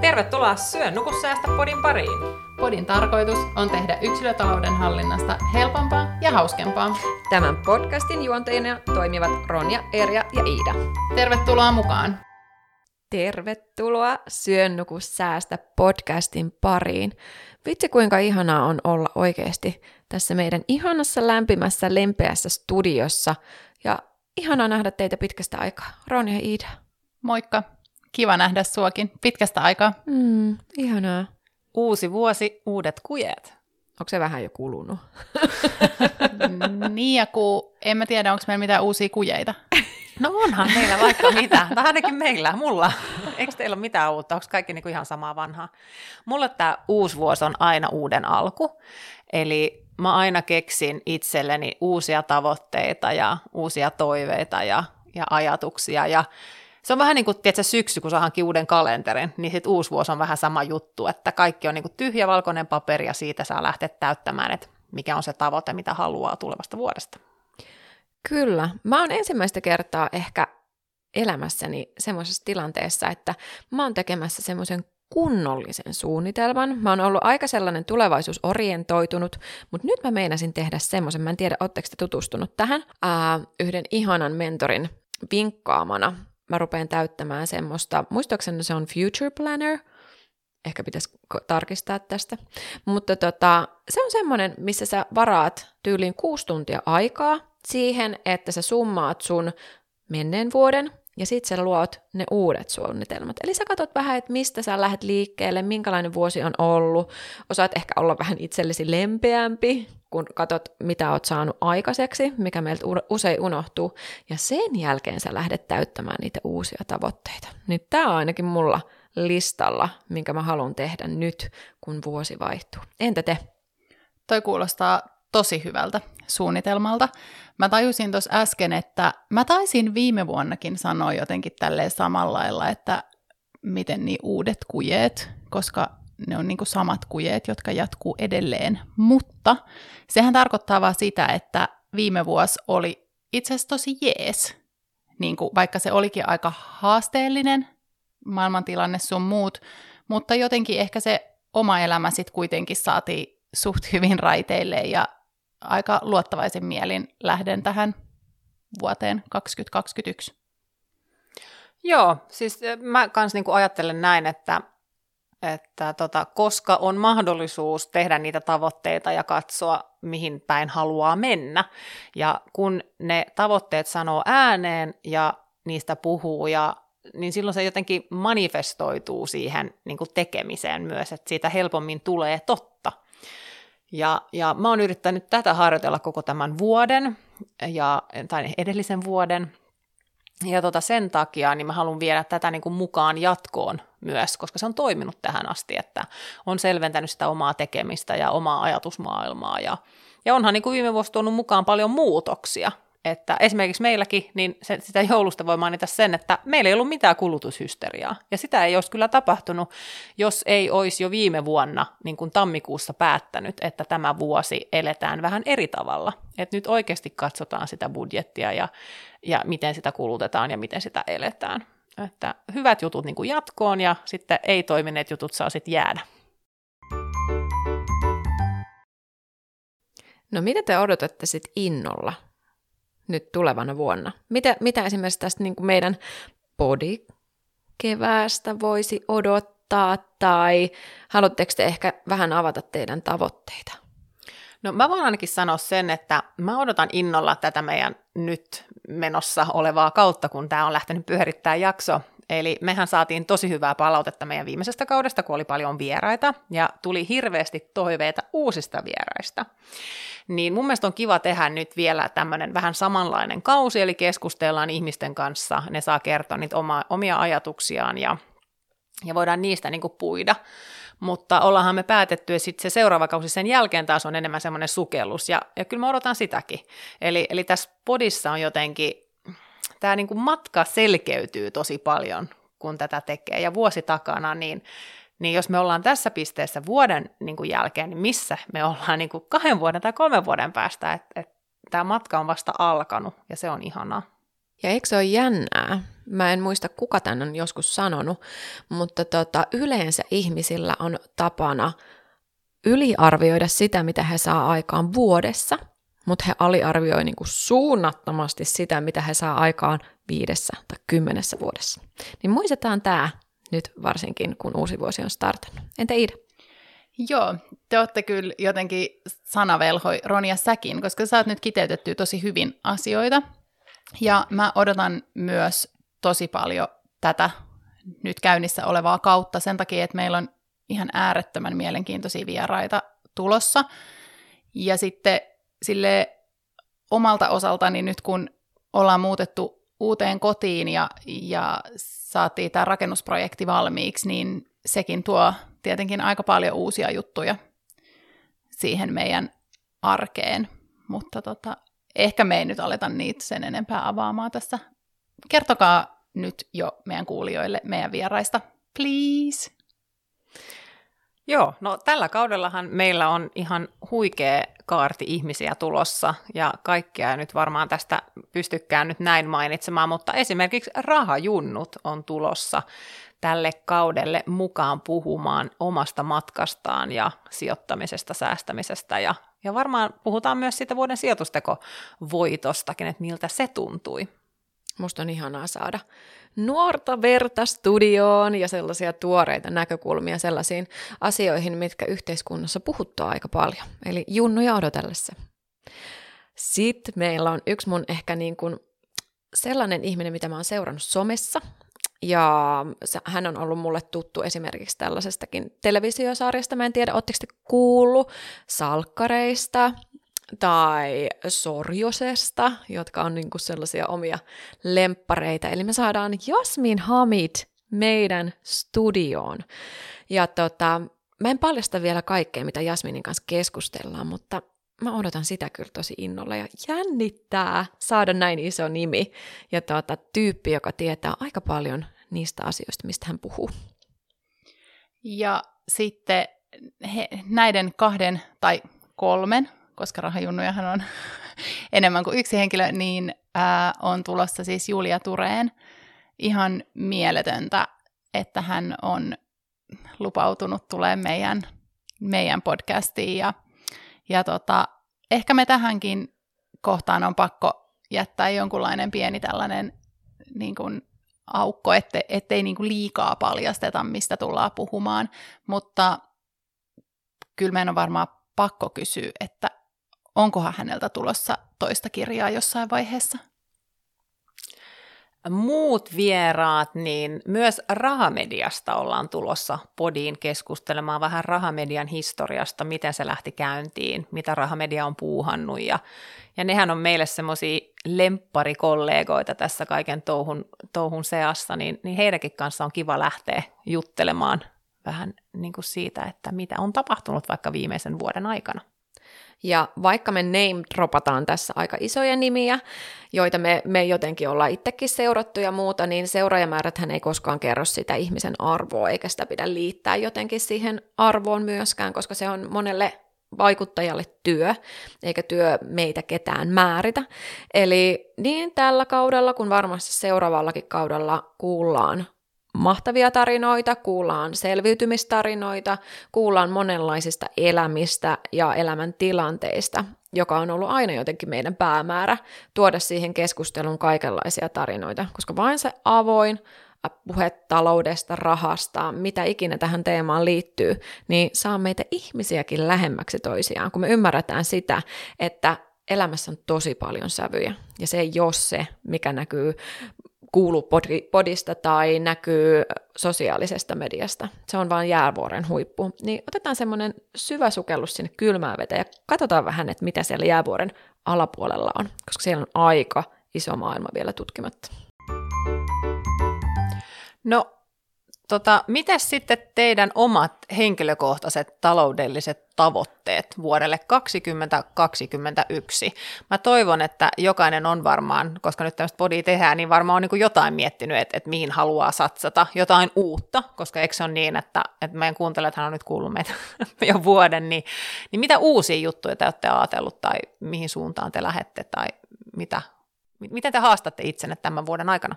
Tervetuloa Syö nuku säästä podin pariin. Podin tarkoitus on tehdä yksilötalouden hallinnasta helpompaa ja hauskempaa. Tämän podcastin juontajina toimivat Ronja, Erja ja Iida. Tervetuloa mukaan! Tervetuloa Syön nuku säästä podcastin pariin. Vitsi kuinka ihanaa on olla oikeasti tässä meidän ihanassa lämpimässä lempeässä studiossa ja ihanaa nähdä teitä pitkästä aikaa. Ronja ja Iida. Moikka! Kiva nähdä suokin pitkästä aikaa. Mm, ihanaa. Uusi vuosi, uudet kujet. Onko se vähän jo kulunut? niin ja kun en mä tiedä, onko meillä mitään uusia kujeita. No onhan meillä vaikka mitä, tai ainakin meillä, mulla. Eikö teillä ole mitään uutta, onko kaikki niinku ihan samaa vanhaa? Mulle tämä uusi vuosi on aina uuden alku, eli mä aina keksin itselleni uusia tavoitteita ja uusia toiveita ja, ja ajatuksia, ja se on vähän niin kuin tiedätkö, syksy, kun saa uuden kalenterin, niin sitten uusi vuosi on vähän sama juttu, että kaikki on niin kuin tyhjä valkoinen paperi ja siitä saa lähteä täyttämään, että mikä on se tavoite, mitä haluaa tulevasta vuodesta. Kyllä. Mä oon ensimmäistä kertaa ehkä elämässäni semmoisessa tilanteessa, että mä oon tekemässä semmoisen kunnollisen suunnitelman. Mä oon ollut aika sellainen tulevaisuusorientoitunut, mutta nyt mä meinasin tehdä semmoisen, mä en tiedä, ootteko te tutustunut tähän, ää, yhden ihanan mentorin vinkkaamana mä rupean täyttämään semmoista, muistaakseni se on Future Planner, ehkä pitäisi tarkistaa tästä, mutta tota, se on semmoinen, missä sä varaat tyyliin kuusi tuntia aikaa siihen, että sä summaat sun menneen vuoden ja sit sä luot ne uudet suunnitelmat. Eli sä katsot vähän, että mistä sä lähdet liikkeelle, minkälainen vuosi on ollut, osaat ehkä olla vähän itsellesi lempeämpi, kun katsot, mitä oot saanut aikaiseksi, mikä meiltä usein unohtuu, ja sen jälkeen sä lähdet täyttämään niitä uusia tavoitteita. Niin tämä on ainakin mulla listalla, minkä mä haluan tehdä nyt, kun vuosi vaihtuu. Entä te? Toi kuulostaa tosi hyvältä suunnitelmalta. Mä tajusin tuossa äsken, että mä taisin viime vuonnakin sanoa jotenkin tälleen samalla lailla, että miten niin uudet kujeet, koska ne on niin kuin samat kujeet, jotka jatkuu edelleen. Mutta sehän tarkoittaa vaan sitä, että viime vuosi oli itse asiassa tosi jees. Niin kuin, vaikka se olikin aika haasteellinen, maailmantilanne sun muut, mutta jotenkin ehkä se oma elämä sitten kuitenkin saatiin suht hyvin raiteille ja aika luottavaisen mielin lähden tähän vuoteen 2021. Joo, siis mä kans niinku ajattelen näin, että että tota, koska on mahdollisuus tehdä niitä tavoitteita ja katsoa, mihin päin haluaa mennä. Ja kun ne tavoitteet sanoo ääneen ja niistä puhuu, ja, niin silloin se jotenkin manifestoituu siihen niin kuin tekemiseen myös, että siitä helpommin tulee totta. Ja, ja mä oon yrittänyt tätä harjoitella koko tämän vuoden, ja, tai edellisen vuoden, ja tota sen takia niin mä haluan viedä tätä niin kuin mukaan jatkoon myös, koska se on toiminut tähän asti, että on selventänyt sitä omaa tekemistä ja omaa ajatusmaailmaa. Ja, ja onhan niin kuin viime vuosi tuonut mukaan paljon muutoksia. Että esimerkiksi meilläkin, niin se, sitä joulusta voi mainita sen, että meillä ei ollut mitään kulutushysteriaa. Ja sitä ei olisi kyllä tapahtunut, jos ei olisi jo viime vuonna, niin kuin tammikuussa päättänyt, että tämä vuosi eletään vähän eri tavalla. Että nyt oikeasti katsotaan sitä budjettia ja, ja miten sitä kulutetaan ja miten sitä eletään. Että hyvät jutut niin kuin jatkoon ja sitten ei-toimineet jutut saa sitten jäädä. No mitä te odotatte sitten innolla nyt tulevana vuonna? Mitä, mitä esimerkiksi tästä niin kuin meidän body keväästä voisi odottaa tai haluatteko te ehkä vähän avata teidän tavoitteita? No mä voin ainakin sanoa sen, että mä odotan innolla tätä meidän nyt menossa olevaa kautta, kun tämä on lähtenyt pyörittää jakso. Eli mehän saatiin tosi hyvää palautetta meidän viimeisestä kaudesta, kun oli paljon vieraita, ja tuli hirveästi toiveita uusista vieraista. Niin mun mielestä on kiva tehdä nyt vielä tämmöinen vähän samanlainen kausi, eli keskustellaan ihmisten kanssa, ne saa kertoa niitä oma, omia ajatuksiaan, ja, ja voidaan niistä niin kuin puida. Mutta ollaanhan me päätetty, että sitten se seuraava kausi sen jälkeen taas on enemmän semmoinen sukellus, ja, ja kyllä mä odotan sitäkin. Eli, eli tässä podissa on jotenkin, tämä niin kuin matka selkeytyy tosi paljon, kun tätä tekee, ja vuosi takana, niin, niin jos me ollaan tässä pisteessä vuoden niin kuin jälkeen, niin missä me ollaan niin kuin kahden vuoden tai kolmen vuoden päästä, että et, tämä matka on vasta alkanut, ja se on ihanaa. Ja eikö se ole jännää? Mä en muista, kuka tämän on joskus sanonut, mutta tota, yleensä ihmisillä on tapana yliarvioida sitä, mitä he saa aikaan vuodessa, mutta he aliarvioi niin kuin suunnattomasti sitä, mitä he saa aikaan viidessä tai kymmenessä vuodessa. Niin muistetaan tämä nyt varsinkin, kun uusi vuosi on startannut. Entä Iida? Joo, te olette kyllä jotenkin sanavelhoi Ronja säkin, koska sä oot nyt kiteytetty tosi hyvin asioita. Ja mä odotan myös tosi paljon tätä nyt käynnissä olevaa kautta sen takia, että meillä on ihan äärettömän mielenkiintoisia vieraita tulossa. Ja sitten sille omalta osaltani nyt kun ollaan muutettu uuteen kotiin ja, ja saatiin tämä rakennusprojekti valmiiksi, niin sekin tuo tietenkin aika paljon uusia juttuja siihen meidän arkeen. Mutta tota, ehkä me ei nyt aleta niitä sen enempää avaamaan tässä. Kertokaa nyt jo meidän kuulijoille meidän vieraista, please. Joo, no tällä kaudellahan meillä on ihan huikea kaarti ihmisiä tulossa ja kaikkea nyt varmaan tästä pystykään nyt näin mainitsemaan, mutta esimerkiksi rahajunnut on tulossa tälle kaudelle mukaan puhumaan omasta matkastaan ja sijoittamisesta, säästämisestä ja, ja varmaan puhutaan myös siitä vuoden sijoitustekovoitostakin, että miltä se tuntui. Musta on ihanaa saada nuorta verta studioon ja sellaisia tuoreita näkökulmia sellaisiin asioihin, mitkä yhteiskunnassa puhuttaa aika paljon. Eli junnuja odotellessa. Sitten meillä on yksi mun ehkä niin kuin sellainen ihminen, mitä mä oon seurannut somessa, ja hän on ollut mulle tuttu esimerkiksi tällaisestakin televisiosarjasta. Mä en tiedä, ootteko te kuullut salkkareista tai sorjosesta, jotka on niinku sellaisia omia lemppareita. Eli me saadaan Jasmin Hamid meidän studioon. Ja tota, mä en paljasta vielä kaikkea, mitä Jasminin kanssa keskustellaan, mutta mä odotan sitä kyllä tosi innolla ja jännittää saada näin iso nimi ja tuota, tyyppi, joka tietää aika paljon niistä asioista, mistä hän puhuu. Ja sitten he, näiden kahden tai kolmen, koska rahajunnujahan on enemmän kuin yksi henkilö, niin ää, on tulossa siis Julia Tureen. Ihan mieletöntä, että hän on lupautunut tulee meidän, meidän podcastiin ja ja tota, ehkä me tähänkin kohtaan on pakko jättää jonkunlainen pieni tällainen niin kuin aukko, ette, ettei niin kuin liikaa paljasteta, mistä tullaan puhumaan, mutta kyllä meidän on varmaan pakko kysyä, että onkohan häneltä tulossa toista kirjaa jossain vaiheessa? muut vieraat, niin myös rahamediasta ollaan tulossa podiin keskustelemaan vähän rahamedian historiasta, miten se lähti käyntiin, mitä rahamedia on puuhannut ja, ja nehän on meille semmoisia lempparikollegoita tässä kaiken touhun, touhun seassa, niin, niin heidänkin kanssa on kiva lähteä juttelemaan vähän niin kuin siitä, että mitä on tapahtunut vaikka viimeisen vuoden aikana. Ja vaikka me name dropataan tässä aika isoja nimiä, joita me, me jotenkin ollaan itsekin seurattu ja muuta, niin seuraajamääräthän ei koskaan kerro sitä ihmisen arvoa, eikä sitä pidä liittää jotenkin siihen arvoon myöskään, koska se on monelle vaikuttajalle työ, eikä työ meitä ketään määritä. Eli niin tällä kaudella kuin varmasti seuraavallakin kaudella kuullaan mahtavia tarinoita, kuullaan selviytymistarinoita, kuullaan monenlaisista elämistä ja elämäntilanteista, joka on ollut aina jotenkin meidän päämäärä tuoda siihen keskusteluun kaikenlaisia tarinoita, koska vain se avoin puhe taloudesta, rahasta, mitä ikinä tähän teemaan liittyy, niin saa meitä ihmisiäkin lähemmäksi toisiaan, kun me ymmärretään sitä, että elämässä on tosi paljon sävyjä, ja se ei ole se, mikä näkyy kuulu podista tai näkyy sosiaalisesta mediasta. Se on vain jäävuoren huippu. Niin otetaan semmoinen syvä sukellus sinne kylmään veteen ja katsotaan vähän, että mitä siellä jäävuoren alapuolella on, koska siellä on aika iso maailma vielä tutkimatta. No Tota, miten sitten teidän omat henkilökohtaiset taloudelliset tavoitteet vuodelle 2021? Mä toivon, että jokainen on varmaan, koska nyt tämmöistä podia tehdään, niin varmaan on niin jotain miettinyt, että, että mihin haluaa satsata, jotain uutta, koska eikö se ole niin, että, että meidän kuuntelijathan on nyt kuullut meitä jo vuoden, niin, niin mitä uusia juttuja te olette ajatellut tai mihin suuntaan te lähette tai mitä Miten te haastatte itsenne tämän vuoden aikana?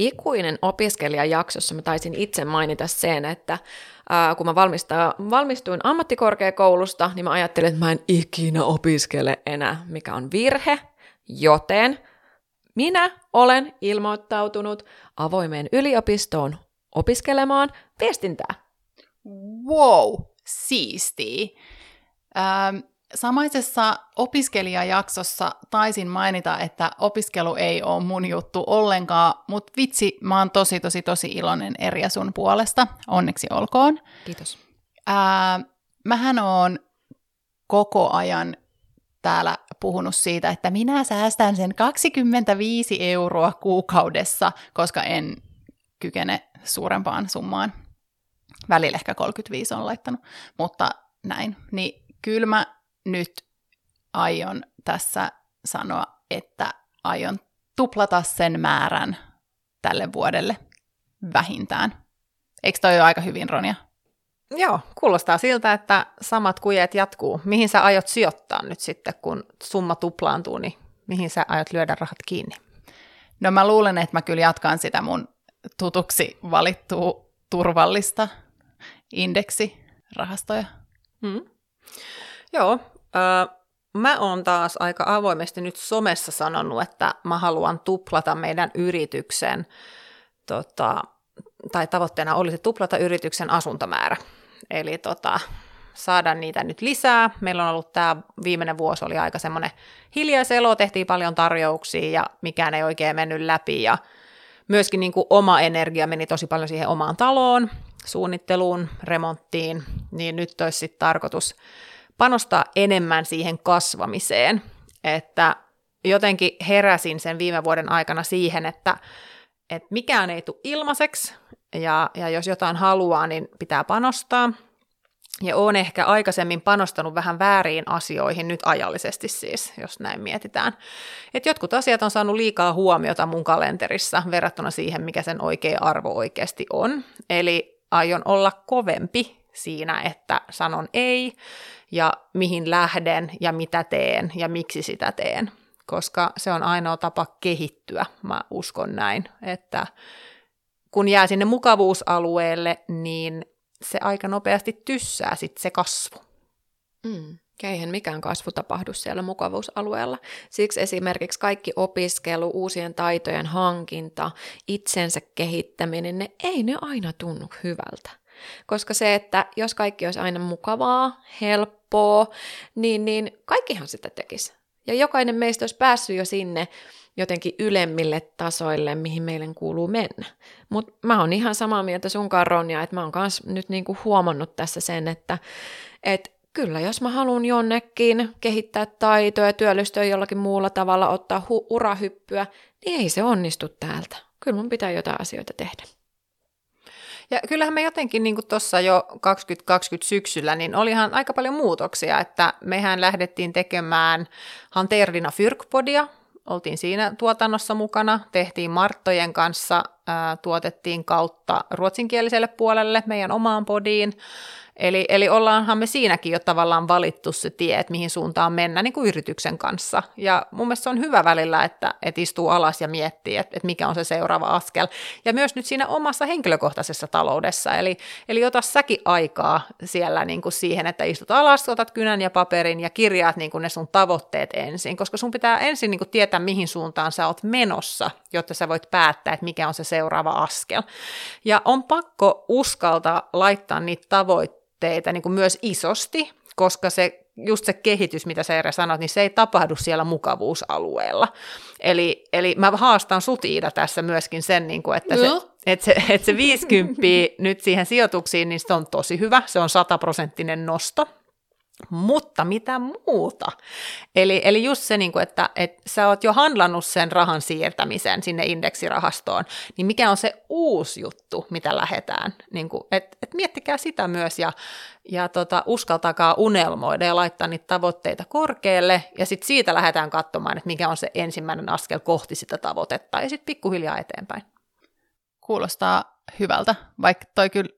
Ikuinen opiskelijajaksossa mä taisin itse mainita sen, että ää, kun mä valmistuin ammattikorkeakoulusta, niin mä ajattelin, että mä en ikinä opiskele enää, mikä on virhe, joten minä olen ilmoittautunut avoimeen yliopistoon opiskelemaan viestintää. Wow, siistiä. Ähm, Samaisessa opiskelijajaksossa taisin mainita, että opiskelu ei ole mun juttu ollenkaan, mutta vitsi, mä oon tosi, tosi, tosi iloinen Erja sun puolesta. Onneksi olkoon. Kiitos. Ää, mähän oon koko ajan täällä puhunut siitä, että minä säästän sen 25 euroa kuukaudessa, koska en kykene suurempaan summaan. Välillä ehkä 35 on laittanut, mutta näin. Niin kyllä mä nyt aion tässä sanoa, että aion tuplata sen määrän tälle vuodelle vähintään. Eikö toi ole aika hyvin, Ronja? Joo, kuulostaa siltä, että samat kujet jatkuu. Mihin sä aiot sijoittaa nyt sitten, kun summa tuplaantuu, niin mihin sä aiot lyödä rahat kiinni? No mä luulen, että mä kyllä jatkan sitä mun tutuksi valittua turvallista indeksirahastoja. Hmm. Joo, öö, mä oon taas aika avoimesti nyt somessa sanonut, että mä haluan tuplata meidän yrityksen, tota, tai tavoitteena olisi tuplata yrityksen asuntomäärä. Eli tota, saada niitä nyt lisää. Meillä on ollut tämä viimeinen vuosi oli aika semmoinen hiljaiselo, tehtiin paljon tarjouksia ja mikään ei oikein mennyt läpi ja myöskin niin kuin oma energia meni tosi paljon siihen omaan taloon, suunnitteluun, remonttiin, niin nyt olisi sitten tarkoitus panostaa enemmän siihen kasvamiseen, että jotenkin heräsin sen viime vuoden aikana siihen, että, että mikään ei tule ilmaiseksi, ja, ja jos jotain haluaa, niin pitää panostaa. Ja olen ehkä aikaisemmin panostanut vähän vääriin asioihin, nyt ajallisesti siis, jos näin mietitään. Että jotkut asiat on saanut liikaa huomiota mun kalenterissa verrattuna siihen, mikä sen oikea arvo oikeasti on. Eli aion olla kovempi siinä, että sanon ei ja mihin lähden ja mitä teen ja miksi sitä teen, koska se on ainoa tapa kehittyä, mä uskon näin, että kun jää sinne mukavuusalueelle, niin se aika nopeasti tyssää sit se kasvu. Mm. Eihän mikään kasvu tapahdu siellä mukavuusalueella. Siksi esimerkiksi kaikki opiskelu, uusien taitojen hankinta, itsensä kehittäminen, ne ei ne aina tunnu hyvältä. Koska se, että jos kaikki olisi aina mukavaa, helppoa, niin, niin kaikkihan sitä tekisi. Ja jokainen meistä olisi päässyt jo sinne jotenkin ylemmille tasoille, mihin meille kuuluu mennä. Mutta mä oon ihan samaa mieltä sunkaan, Ronja, että mä oon myös nyt niinku huomannut tässä sen, että et kyllä jos mä haluan jonnekin kehittää taitoja, työllistyä jollakin muulla tavalla, ottaa hu- urahyppyä, niin ei se onnistu täältä. Kyllä mun pitää jotain asioita tehdä. Ja kyllähän me jotenkin niin tuossa jo 2020 syksyllä, niin olihan aika paljon muutoksia, että mehän lähdettiin tekemään Hanterdina Fyrkpodia, oltiin siinä tuotannossa mukana, tehtiin Marttojen kanssa, tuotettiin kautta ruotsinkieliselle puolelle meidän omaan podiin, Eli, eli ollaanhan me siinäkin jo tavallaan valittu se tie, että mihin suuntaan mennä niin kuin yrityksen kanssa. Ja mun mielestä se on hyvä välillä, että, että istuu alas ja miettii, että, että mikä on se seuraava askel. Ja myös nyt siinä omassa henkilökohtaisessa taloudessa. Eli, eli ota säkin aikaa siellä niin kuin siihen, että istut alas, otat kynän ja paperin ja kirjaat niin kuin ne sun tavoitteet ensin. Koska sun pitää ensin niin kuin tietää, mihin suuntaan sä oot menossa, jotta sä voit päättää, että mikä on se seuraava askel. Ja on pakko uskaltaa laittaa niitä tavoitteita niin kuin myös isosti, koska se just se kehitys, mitä sä Eera sanoit, niin se ei tapahdu siellä mukavuusalueella. Eli, eli mä haastan sut Iida tässä myöskin sen, niin kuin, että, se, että, se, että se 50 nyt siihen sijoituksiin, niin se on tosi hyvä, se on sataprosenttinen nosto, mutta mitä muuta? Eli, eli just se, niin kuin, että, että sä oot jo handlannut sen rahan siirtämisen sinne indeksirahastoon, niin mikä on se uusi juttu, mitä lähdetään? Niin kuin, et, et miettikää sitä myös ja, ja tota, uskaltakaa unelmoida ja laittaa niitä tavoitteita korkealle ja sitten siitä lähdetään katsomaan, että mikä on se ensimmäinen askel kohti sitä tavoitetta ja sitten pikkuhiljaa eteenpäin. Kuulostaa hyvältä, vaikka toi kyllä,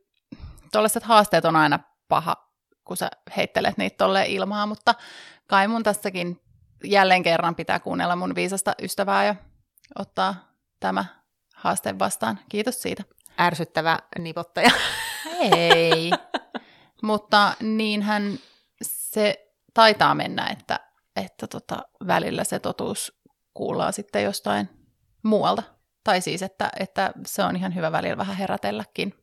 tuollaiset haasteet on aina paha kun sä heittelet niitä tolleen ilmaa, mutta kai mun tässäkin jälleen kerran pitää kuunnella mun viisasta ystävää ja ottaa tämä haaste vastaan. Kiitos siitä. Ärsyttävä nipottaja. Ei, mutta niinhän se taitaa mennä, että, että tota, välillä se totuus kuullaan sitten jostain muualta. Tai siis, että, että se on ihan hyvä välillä vähän herätelläkin.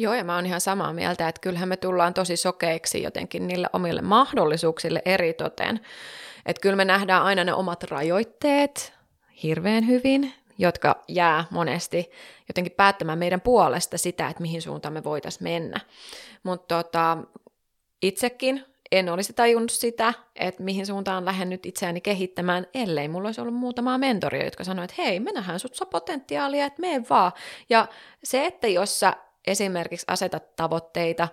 Joo, ja mä oon ihan samaa mieltä, että kyllähän me tullaan tosi sokeiksi jotenkin niille omille mahdollisuuksille eri toteen. Että kyllä me nähdään aina ne omat rajoitteet hirveän hyvin, jotka jää monesti jotenkin päättämään meidän puolesta sitä, että mihin suuntaan me voitaisiin mennä. Mutta tota, itsekin en olisi tajunnut sitä, että mihin suuntaan lähden nyt itseäni kehittämään, ellei mulla olisi ollut muutamaa mentoria, jotka sanoivat, että hei, me nähdään sut potentiaalia, että mene vaan. Ja se, että jos sä esimerkiksi asetat tavoitteita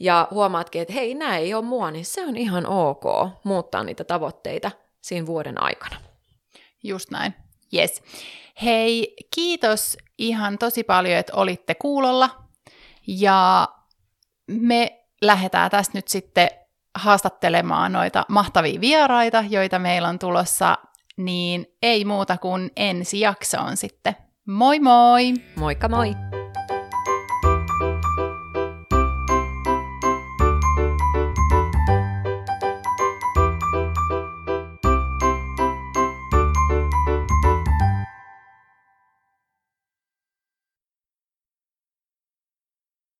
ja huomaatkin, että hei, nämä ei ole mua, niin se on ihan ok muuttaa niitä tavoitteita siinä vuoden aikana. Just näin. Yes. Hei, kiitos ihan tosi paljon, että olitte kuulolla. Ja me lähdetään tästä nyt sitten haastattelemaan noita mahtavia vieraita, joita meillä on tulossa, niin ei muuta kuin ensi jaksoon sitten. Moi moi! Moikka moi!